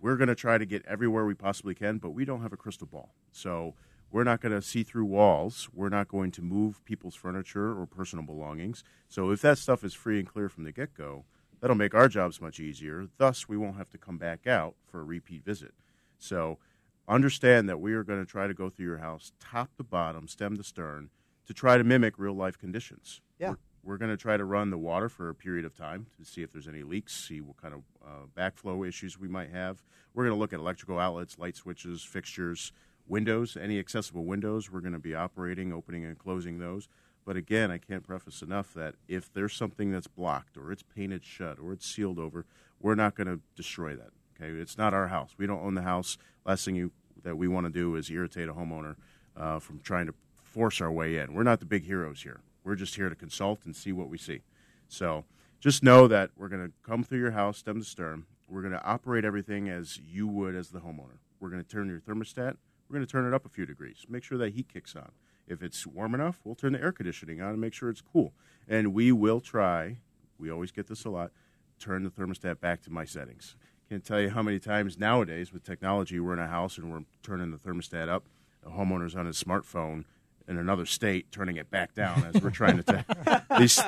We're going to try to get everywhere we possibly can, but we don't have a crystal ball. So we're not going to see through walls. We're not going to move people's furniture or personal belongings. So if that stuff is free and clear from the get go, that'll make our jobs much easier. Thus, we won't have to come back out for a repeat visit. So understand that we are going to try to go through your house top to bottom, stem to stern, to try to mimic real life conditions. Yeah. We're, we're going to try to run the water for a period of time to see if there's any leaks, see what kind of uh, backflow issues we might have. We're going to look at electrical outlets, light switches, fixtures, windows, any accessible windows. We're going to be operating, opening, and closing those. But again, I can't preface enough that if there's something that's blocked or it's painted shut or it's sealed over, we're not going to destroy that. Okay, it's not our house. We don't own the house. Last thing you that we want to do is irritate a homeowner uh, from trying to force our way in. We're not the big heroes here. We're just here to consult and see what we see. So just know that we're going to come through your house, stem to stern. We're going to operate everything as you would as the homeowner. We're going to turn your thermostat. We're going to turn it up a few degrees. Make sure that heat kicks on. If it's warm enough, we'll turn the air conditioning on and make sure it's cool. And we will try, we always get this a lot, turn the thermostat back to my settings. Can't tell you how many times nowadays with technology we're in a house and we're turning the thermostat up. A homeowner's on his smartphone in another state turning it back down as we're trying to ta- these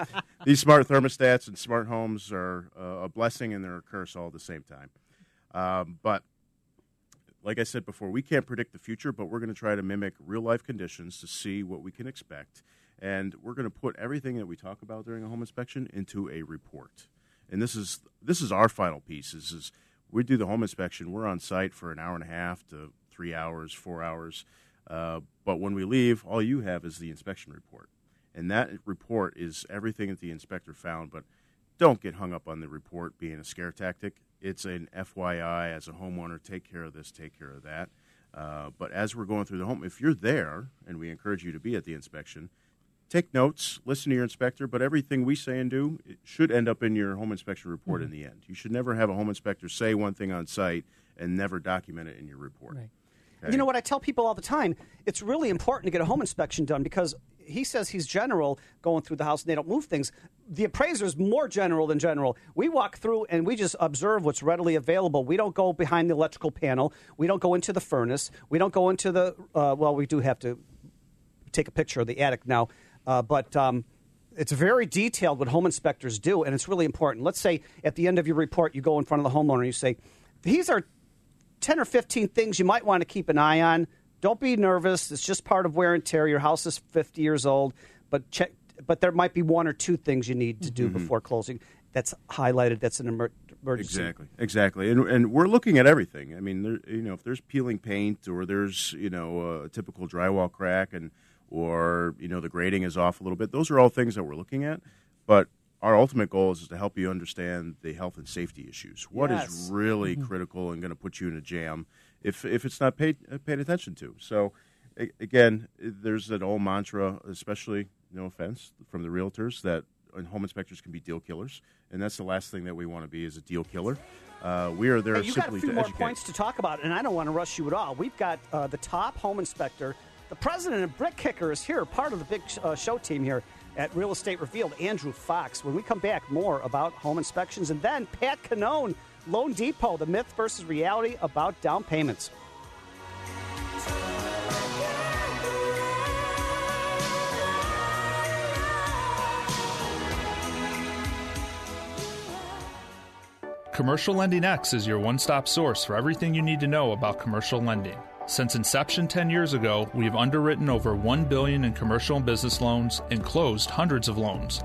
these smart thermostats and smart homes are uh, a blessing and they're a curse all at the same time. Um, but like I said before, we can't predict the future, but we're going to try to mimic real life conditions to see what we can expect. And we're going to put everything that we talk about during a home inspection into a report. And this is this is our final piece. Is, is we do the home inspection. We're on site for an hour and a half to three hours, four hours. Uh, but when we leave, all you have is the inspection report. And that report is everything that the inspector found. But don't get hung up on the report being a scare tactic. It's an FYI as a homeowner, take care of this, take care of that. Uh, but as we're going through the home, if you're there, and we encourage you to be at the inspection, take notes, listen to your inspector, but everything we say and do should end up in your home inspection report mm-hmm. in the end. You should never have a home inspector say one thing on site and never document it in your report. Right. Okay? You know what I tell people all the time? It's really important to get a home inspection done because he says he's general going through the house and they don't move things. The appraiser is more general than general. We walk through and we just observe what's readily available. We don't go behind the electrical panel. We don't go into the furnace. We don't go into the, uh, well, we do have to take a picture of the attic now uh, but um, it's very detailed what home inspectors do, and it's really important. Let's say at the end of your report, you go in front of the homeowner and you say, These are 10 or 15 things you might want to keep an eye on. Don't be nervous. It's just part of wear and tear. Your house is 50 years old, but check. But there might be one or two things you need to do mm-hmm. before closing. That's highlighted. That's an emer- emergency. Exactly, exactly. And, and we're looking at everything. I mean, there, you know, if there's peeling paint or there's you know a typical drywall crack and or you know the grading is off a little bit. Those are all things that we're looking at, but our ultimate goal is, to help you understand the health and safety issues. What yes. is really mm-hmm. critical and going to put you in a jam if if it's not paid uh, paid attention to. So again, there's an old mantra, especially no offense from the realtors that home inspectors can be deal killers, and that's the last thing that we want to be is a deal killer. Uh, we are there hey, you simply got a few to more educate. points to talk about, and I don't want to rush you at all. We've got uh, the top home inspector the president of BrickKicker is here, part of the big uh, show team here at Real Estate Revealed, Andrew Fox. When we come back, more about home inspections. And then Pat Cannone, Loan Depot, the myth versus reality about down payments. Commercial Lending X is your one stop source for everything you need to know about commercial lending. Since inception 10 years ago, we have underwritten over 1 billion in commercial and business loans and closed hundreds of loans.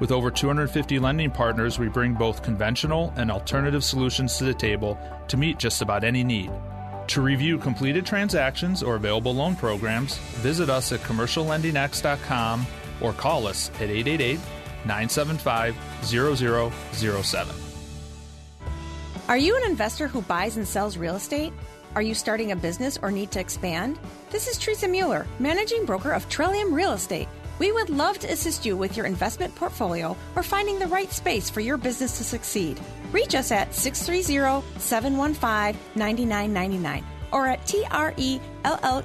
With over 250 lending partners, we bring both conventional and alternative solutions to the table to meet just about any need. To review completed transactions or available loan programs, visit us at commerciallendingx.com or call us at 888 975 0007. Are you an investor who buys and sells real estate? Are you starting a business or need to expand? This is Teresa Mueller, managing broker of Trillium Real Estate. We would love to assist you with your investment portfolio or finding the right space for your business to succeed. Reach us at 630 715 9999 or at trelleum.com.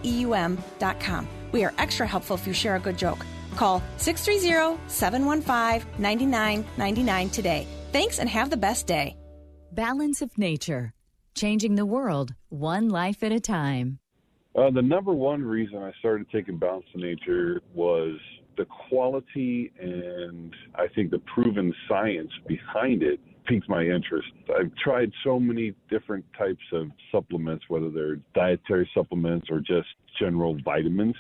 We are extra helpful if you share a good joke. Call 630 715 9999 today. Thanks and have the best day. Balance of Nature changing the world one life at a time. Uh, the number one reason I started taking Balance of Nature was the quality and I think the proven science behind it piqued my interest. I've tried so many different types of supplements, whether they're dietary supplements or just general vitamins.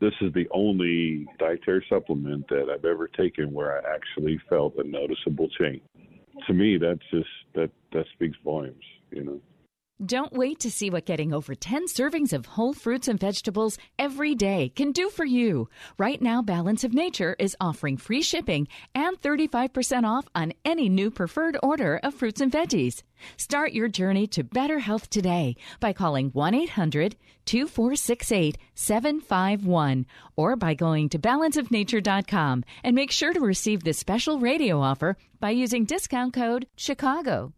This is the only dietary supplement that I've ever taken where I actually felt a noticeable change. To me, that's just that that speaks volumes, you know. Don't wait to see what getting over 10 servings of whole fruits and vegetables every day can do for you. Right now, Balance of Nature is offering free shipping and 35% off on any new preferred order of fruits and veggies. Start your journey to better health today by calling 1 800 2468 751 or by going to balanceofnature.com and make sure to receive this special radio offer by using discount code CHICAGO.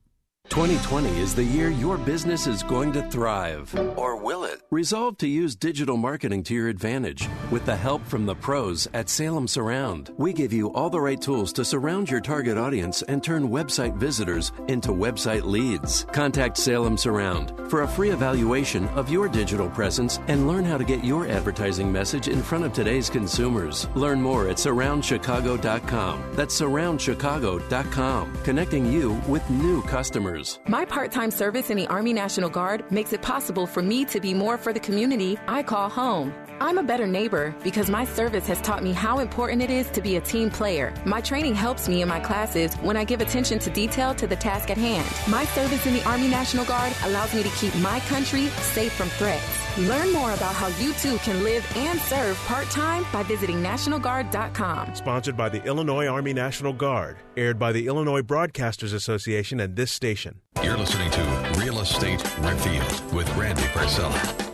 2020 is the year your business is going to thrive. Or will it? Resolve to use digital marketing to your advantage with the help from the pros at Salem Surround. We give you all the right tools to surround your target audience and turn website visitors into website leads. Contact Salem Surround for a free evaluation of your digital presence and learn how to get your advertising message in front of today's consumers. Learn more at surroundchicago.com. That's surroundchicago.com, connecting you with new customers. My part time service in the Army National Guard makes it possible for me to be more for the community I call home. I'm a better neighbor because my service has taught me how important it is to be a team player. My training helps me in my classes when I give attention to detail to the task at hand. My service in the Army National Guard allows me to keep my country safe from threats. Learn more about how you too can live and serve part time by visiting NationalGuard.com. Sponsored by the Illinois Army National Guard. Aired by the Illinois Broadcasters Association and this station. You're listening to Real Estate Revealed with Randy Barcella.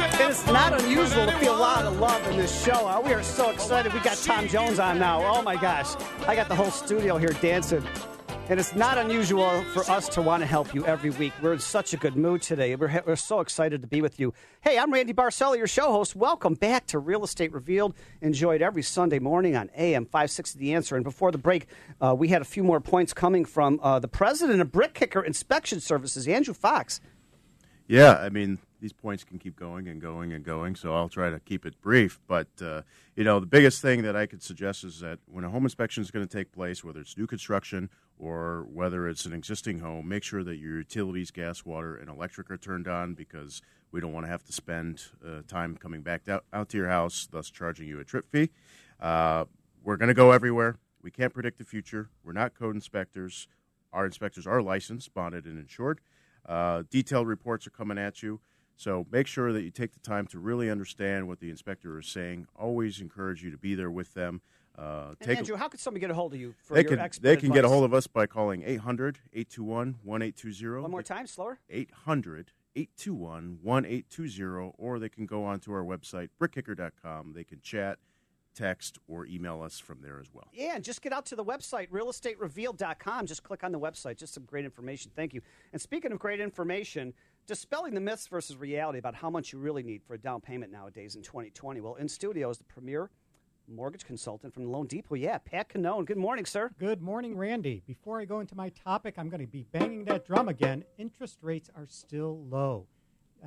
Unusual to It is not unusual to feel a lot of love in this show. We are so excited. We got Tom Jones on now. Oh my gosh. I got the whole studio here dancing. And it's not unusual for us to want to help you every week. We're in such a good mood today. We're, we're so excited to be with you. Hey, I'm Randy Barcella, your show host. Welcome back to Real Estate Revealed. Enjoyed every Sunday morning on AM 560 The Answer. And before the break, uh, we had a few more points coming from uh, the president of BrickKicker Inspection Services, Andrew Fox. Yeah, I mean, these points can keep going and going and going, so I'll try to keep it brief. But, uh, you know, the biggest thing that I could suggest is that when a home inspection is going to take place, whether it's new construction or whether it's an existing home, make sure that your utilities, gas, water, and electric are turned on because we don't want to have to spend uh, time coming back out, out to your house, thus charging you a trip fee. Uh, we're going to go everywhere. We can't predict the future. We're not code inspectors. Our inspectors are licensed, bonded, and insured. Uh, detailed reports are coming at you. So make sure that you take the time to really understand what the inspector is saying. Always encourage you to be there with them. Uh, And take a- Andrew, how could somebody get a hold of you for they your can, expert they can get a hold of us by calling 800 821 1820. One more time, slower. 800 821 1820, or they can go onto our website, brickkicker.com. They can chat, text, or email us from there as well. Yeah, and just get out to the website, realestaterevealed.com. Just click on the website. Just some great information. Thank you. And speaking of great information, dispelling the myths versus reality about how much you really need for a down payment nowadays in 2020. Well, in studio is the premier mortgage consultant from loanDepot. Yeah, Pat Cannone. Good morning, sir. Good morning, Randy. Before I go into my topic, I'm going to be banging that drum again. Interest rates are still low.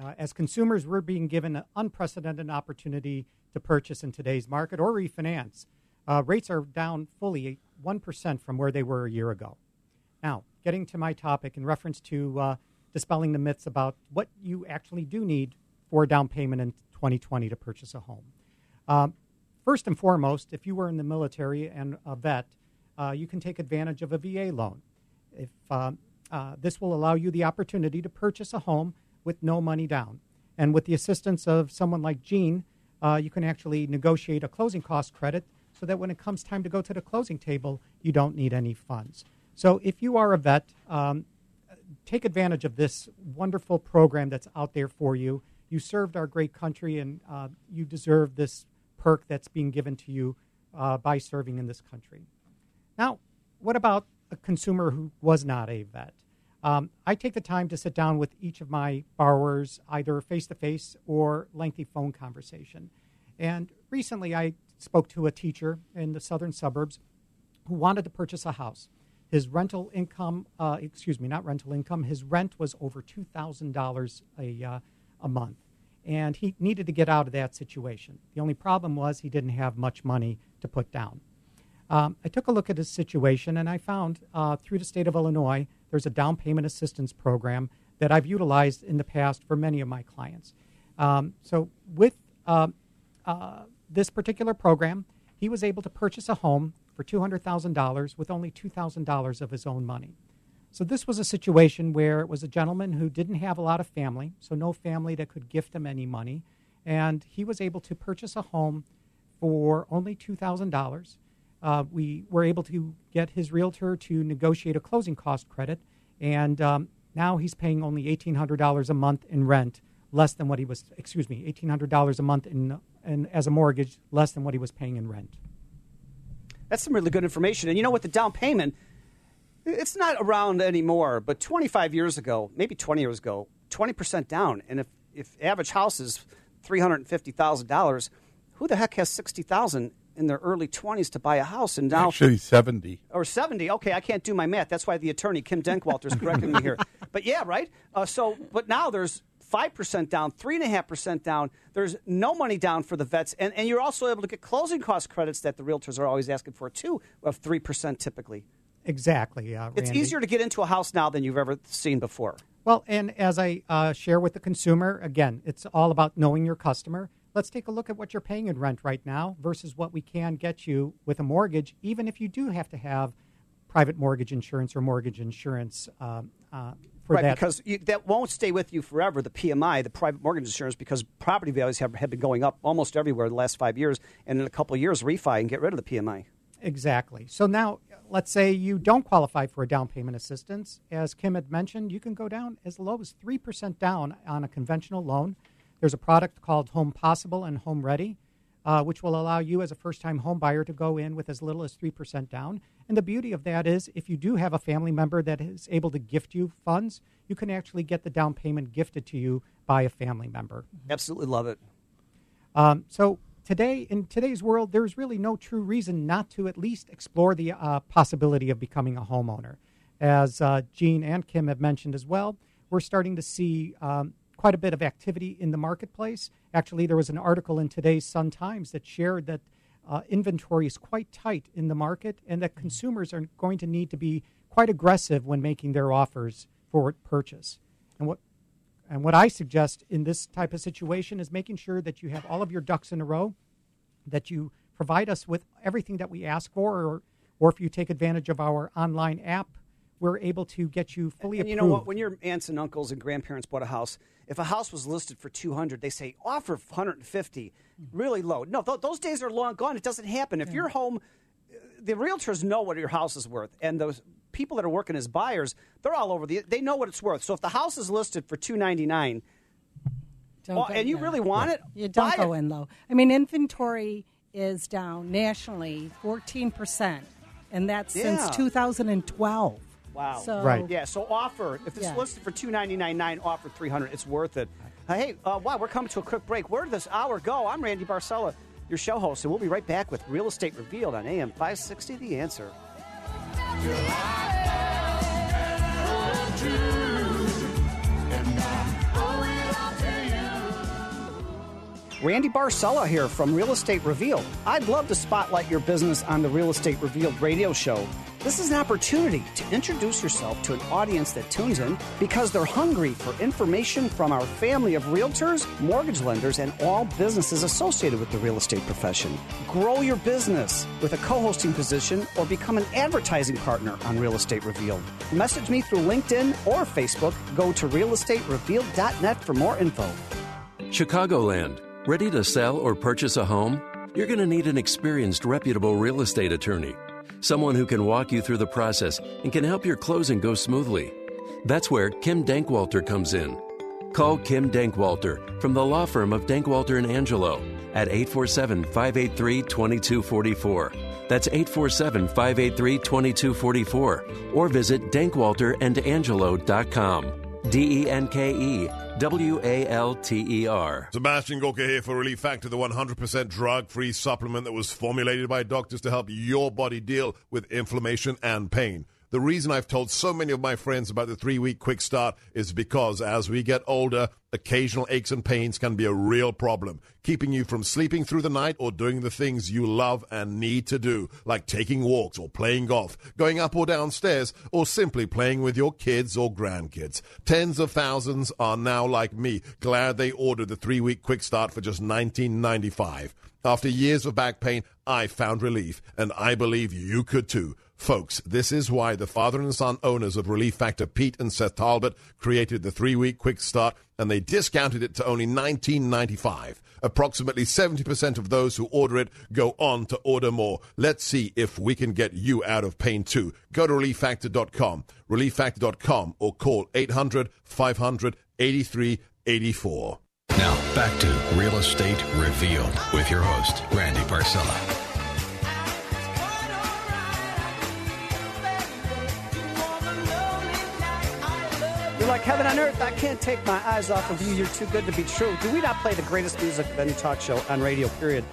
Uh, as consumers, we're being given an unprecedented opportunity to purchase in today's market or refinance. Uh, rates are down fully 1% from where they were a year ago. Now, getting to my topic in reference to uh, dispelling the myths about what you actually do need for a down payment in 2020 to purchase a home. Um, first and foremost, if you were in the military and a vet, uh, you can take advantage of a VA loan. If um, uh, this will allow you the opportunity to purchase a home with no money down, and with the assistance of someone like Jean, uh, you can actually negotiate a closing cost credit so that when it comes time to go to the closing table, you don't need any funds. So if you are a vet, um, take advantage of this wonderful program that's out there for you. You served our great country, and uh, you deserve this perk that's being given to you uh, by serving in this country. Now, what about a consumer who was not a vet? Um, I take the time to sit down with each of my borrowers, either face to face or lengthy phone conversation. And recently, I spoke to a teacher in the southern suburbs who wanted to purchase a house. His rental income, uh, excuse me, not rental income, his rent was over $2,000 a, uh, a month. And he needed to get out of that situation. The only problem was he didn't have much money to put down. Um, I took a look at his situation and I found uh, through the state of Illinois there's a down payment assistance program that I've utilized in the past for many of my clients. Um, so, with um, uh, this particular program, he was able to purchase a home for $200,000 with only $2,000 of his own money. So, this was a situation where it was a gentleman who didn't have a lot of family, so no family that could gift him any money. And he was able to purchase a home for only $2,000. Uh, we were able to get his realtor to negotiate a closing cost credit, and um, now he's paying only $1,800 a month in rent, less than what he was, excuse me, $1,800 a month in and as a mortgage less than what he was paying in rent. That's some really good information. And you know what? The down payment, it's not around anymore, but 25 years ago, maybe 20 years ago, 20% down. And if, if average house is $350,000, who the heck has 60000 in their early 20s to buy a house? And now. Actually, 70. Or 70. Okay, I can't do my math. That's why the attorney, Kim Denkewalter, is correcting me here. But yeah, right? Uh, so, but now there's 5% down, 3.5% down. There's no money down for the vets. And, and you're also able to get closing cost credits that the realtors are always asking for, too, of 3% typically. Exactly. Uh, It's easier to get into a house now than you've ever seen before. Well, and as I uh, share with the consumer, again, it's all about knowing your customer. Let's take a look at what you're paying in rent right now versus what we can get you with a mortgage, even if you do have to have private mortgage insurance or mortgage insurance um, uh, for right, that. because you, that won't stay with you forever, the PMI, the private mortgage insurance, because property values have, have been going up almost everywhere the last five years. And in a couple of years, refi and get rid of the PMI. Exactly. So now, let's say you don't qualify for a down payment assistance. As Kim had mentioned, you can go down as low as 3% down on a conventional loan. There's a product called Home Possible and Home Ready, uh, which will allow you as a first time home buyer to go in with as little as 3% down. And the beauty of that is, if you do have a family member that is able to gift you funds, you can actually get the down payment gifted to you by a family member. Absolutely love it. Um, so today, in today's world, there's really no true reason not to at least explore the uh, possibility of becoming a homeowner. As uh, Jean and Kim have mentioned as well, we're starting to see um, quite a bit of activity in the marketplace. Actually, there was an article in today's Sun Times that shared that uh, inventory is quite tight in the market and that consumers are going to need to be quite aggressive when making their offers for purchase. And what and what I suggest in this type of situation is making sure that you have all of your ducks in a row, that you provide us with everything that we ask for, or, or if you take advantage of our online app, we're able to get you fully And you know what? When your aunts and uncles and grandparents bought a house, if a house was listed for 200, they say offer 150, mm-hmm. really low. No, th- those days are long gone. It doesn't happen. If your home, the realtors know what your house is worth, and those people that are working as buyers, they're all over the. They know what it's worth. So if the house is listed for 299, Don't oh, and you yeah. really want it, You don't go it. in low. I mean, inventory is down nationally 14%, and that's Yeah. since 2012. Wow. So, Yeah. So offer if it's Yeah. listed for two ninety nine nine, offer three hundred. It's worth it. Uh, hey, uh, wow, we're coming to a quick break. Where did this hour go? I'm Randy Barcella, your show host, and we'll be right back with Real Estate Revealed on AM five sixty. The answer. Randy Barcella here from Real Estate Revealed. I'd love to spotlight your business on the Real Estate Revealed radio show. This is an opportunity to introduce yourself to an audience that tunes in because they're hungry for information from our family of realtors, mortgage lenders, and all businesses associated with the real estate profession. Grow your business with a co hosting position or become an advertising partner on Real Estate Revealed. Message me through LinkedIn or Facebook. Go to realestaterevealed.net for more info. Chicagoland. Ready to sell or purchase a home? You're going to need an experienced, reputable real estate attorney. Someone who can walk you through the process and can help your closing go smoothly. That's where Kim Denkewalter comes in. Call Kim Denkewalter from the law firm of Denkewalter and Angelo at 847 583 2244. That's 847 583 2244. Or visit denkewalterandangelo.com. D E N K E W A L T E R. Sebastian Gorka here for Relief Factor, the 100% drug free supplement that was formulated by doctors to help your body deal with inflammation and pain. The reason I've told so many of my friends about the three week quick start is because as we get older, occasional aches and pains can be a real problem, keeping you from sleeping through the night or doing the things you love and need to do, like taking walks or playing golf, going up or downstairs, or simply playing with your kids or grandkids. Tens of thousands are now like me, glad they ordered the three week quick start for just $19.95. After years of back pain, I found relief, and I believe you could too. Folks, this is why the father and son owners of Relief Factor, Pete and Seth Talbot, created the three week quick start and they discounted it to only $19.95. Approximately 70% of those who order it go on to order more. Let's see if we can get you out of pain too. Go to relieffactor.com, relieffactor.com, or call 800 500 8384. Now, back to Real Estate Revealed with your host, Randy Barcella. Heaven on earth. I can't take my eyes off of you. You're too good to be true. Do we not play the greatest music of any talk show on radio, period?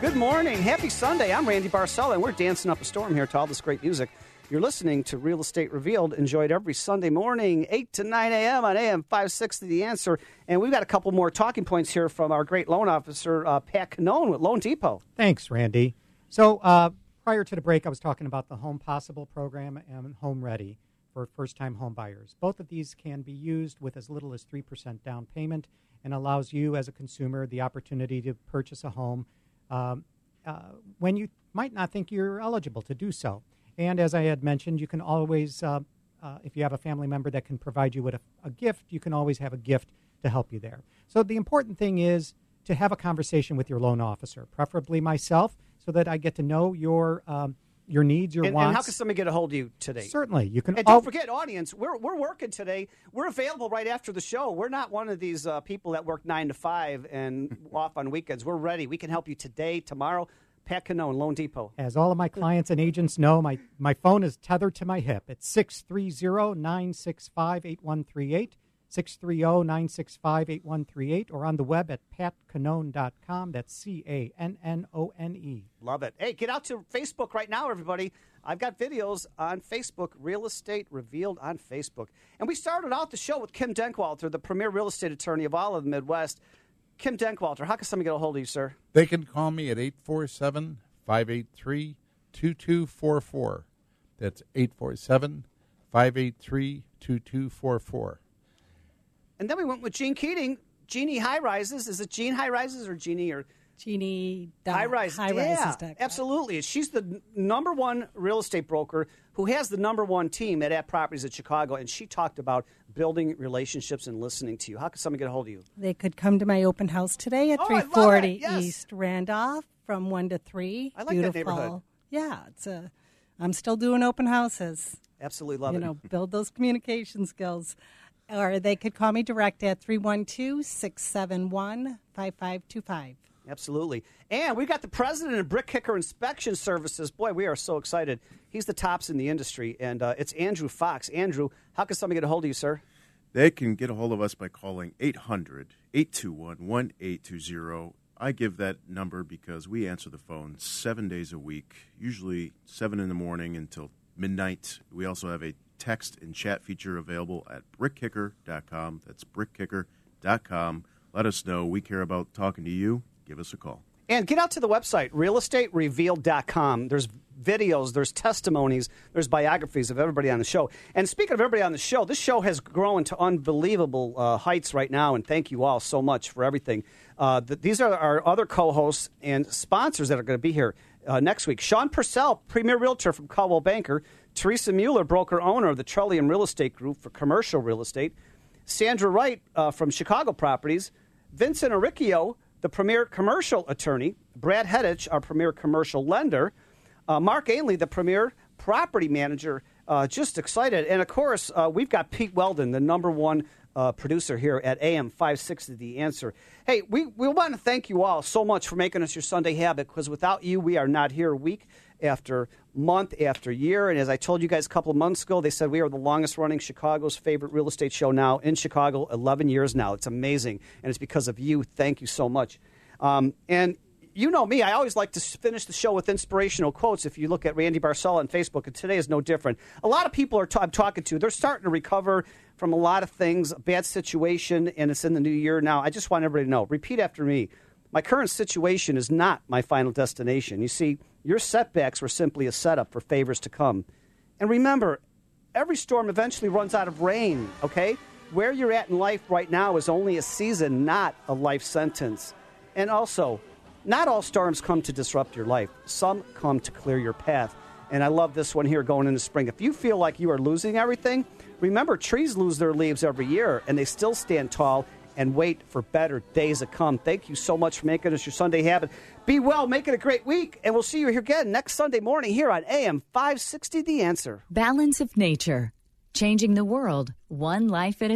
Good morning. Happy Sunday. I'm Randy Barcella, and we're dancing up a storm here to all this great music. You're listening to Real Estate Revealed, enjoyed every Sunday morning, 8 to 9 a.m. on AM 560 The Answer. And we've got a couple more talking points here from our great loan officer, uh, Pat Cannone with loanDepot. Thanks, Randy. So, uh, prior to the break, I was talking about the Home Possible program and Home Ready for first time home buyers. Both of these can be used with as little as 3% down payment and allows you as a consumer the opportunity to purchase a home um, uh, when you might not think you're eligible to do so. And as I had mentioned, you can always, uh, uh, if you have a family member that can provide you with a, a gift, you can always have a gift to help you there. So the important thing is to have a conversation with your loan officer, preferably myself, so that I get to know your um, your needs, your And, wants. and how can somebody get a hold of you today? Certainly, you can. And don't forget, audience, we're, we're working today. We're available right after the show. We're not one of these uh, people that work nine to five and off on weekends. We're ready. We can help you today, tomorrow. Pat Cannone, Loan Depot. As all of my clients and agents know, my, my phone is tethered to my hip. It's 630 965 8138, 630 965 8138, or on the web at patcannone.com. That's C A N N O N E. Love it. Hey, get out to Facebook right now, everybody. I've got videos on Facebook, Real Estate Revealed on Facebook. And we started out the show with Kim Denkewalter, the premier real estate attorney of all of the Midwest. Kim Denkewalter, how can somebody get a hold of you, sir? They can call me at 847 583 2244. That's 847 583 2244. And then we went with Jean Keating. Jeannie High Rises. Is it Gene High Rises or Jeannie or Jeannie High Rise? High yeah, Rises absolutely. She's the number one real estate broker who has the number one team at At Properties at Chicago, and she talked about building relationships and listening to you. How can someone get a hold of you? They could come to my open house today at Oh, it. 340 Yes. East Randolph from 1 to 3. I like that neighborhood. Yeah, it's a I'm still doing open houses. Absolutely love you it. know, build those communication skills. Or they could call me direct at 312-671-5525. Absolutely. And we've got the president of BrickKicker Inspection Services. Boy, we are so excited. He's the tops in the industry, and uh, it's Andrew Fox. Andrew, how can somebody get a hold of you, sir? They can get a hold of us by calling 800 821 1820. I give that number because we answer the phone seven days a week, usually 7 in the morning until midnight. We also have a text and chat feature available at brickkicker.com. That's brickkicker.com. Let us know. We care about talking to you. Give us a call. And get out to the website, realestaterevealed.com. There's videos, there's testimonies, there's biographies of everybody on the show. And speaking of everybody on the show, this show has grown to unbelievable uh, heights right now, and thank you all so much for everything. Uh, th- these are our other co hosts and sponsors that are going to be here uh, next week. Sean Purcell, Premier Realtor from Coldwell Banker. Teresa Mueller, broker owner of the Trellium Real Estate Group for commercial real estate. Sandra Wright uh, from Chicago Properties. Vincent Aricchio, the premier commercial attorney. Brad Hedich, our premier commercial lender. Uh, Mark Ainley, the premier property manager. Uh, just excited. And of course, uh, we've got Pete Weldon, the number one uh, producer here at AM 560 The Answer. Hey, we, we want to thank you all so much for making us your Sunday habit because without you, we are not here week after month after year. And as I told you guys a couple of months ago, they said we are the longest running Chicago's favorite real estate show now in Chicago, 11 years now. It's amazing. And it's because of you. Thank you so much. Um, and you know me, I always like to finish the show with inspirational quotes. If you look at Randy Barcella on Facebook, and today is no different. A lot of people are t- I'm talking to, they're starting to recover from a lot of things, a bad situation, and it's in the new year now. I just want everybody to know repeat after me. My current situation is not my final destination. You see, your setbacks were simply a setup for favors to come. And remember, every storm eventually runs out of rain, okay? Where you're at in life right now is only a season, not a life sentence. And also, not all storms come to disrupt your life, some come to clear your path. And I love this one here going into spring. If you feel like you are losing everything, remember trees lose their leaves every year and they still stand tall and wait for better days to come. Thank you so much for making us your Sunday habit. Be well, make it a great week, and we'll see you here again next Sunday morning here on AM 560 The Answer. Balance of nature, changing the world, one life at a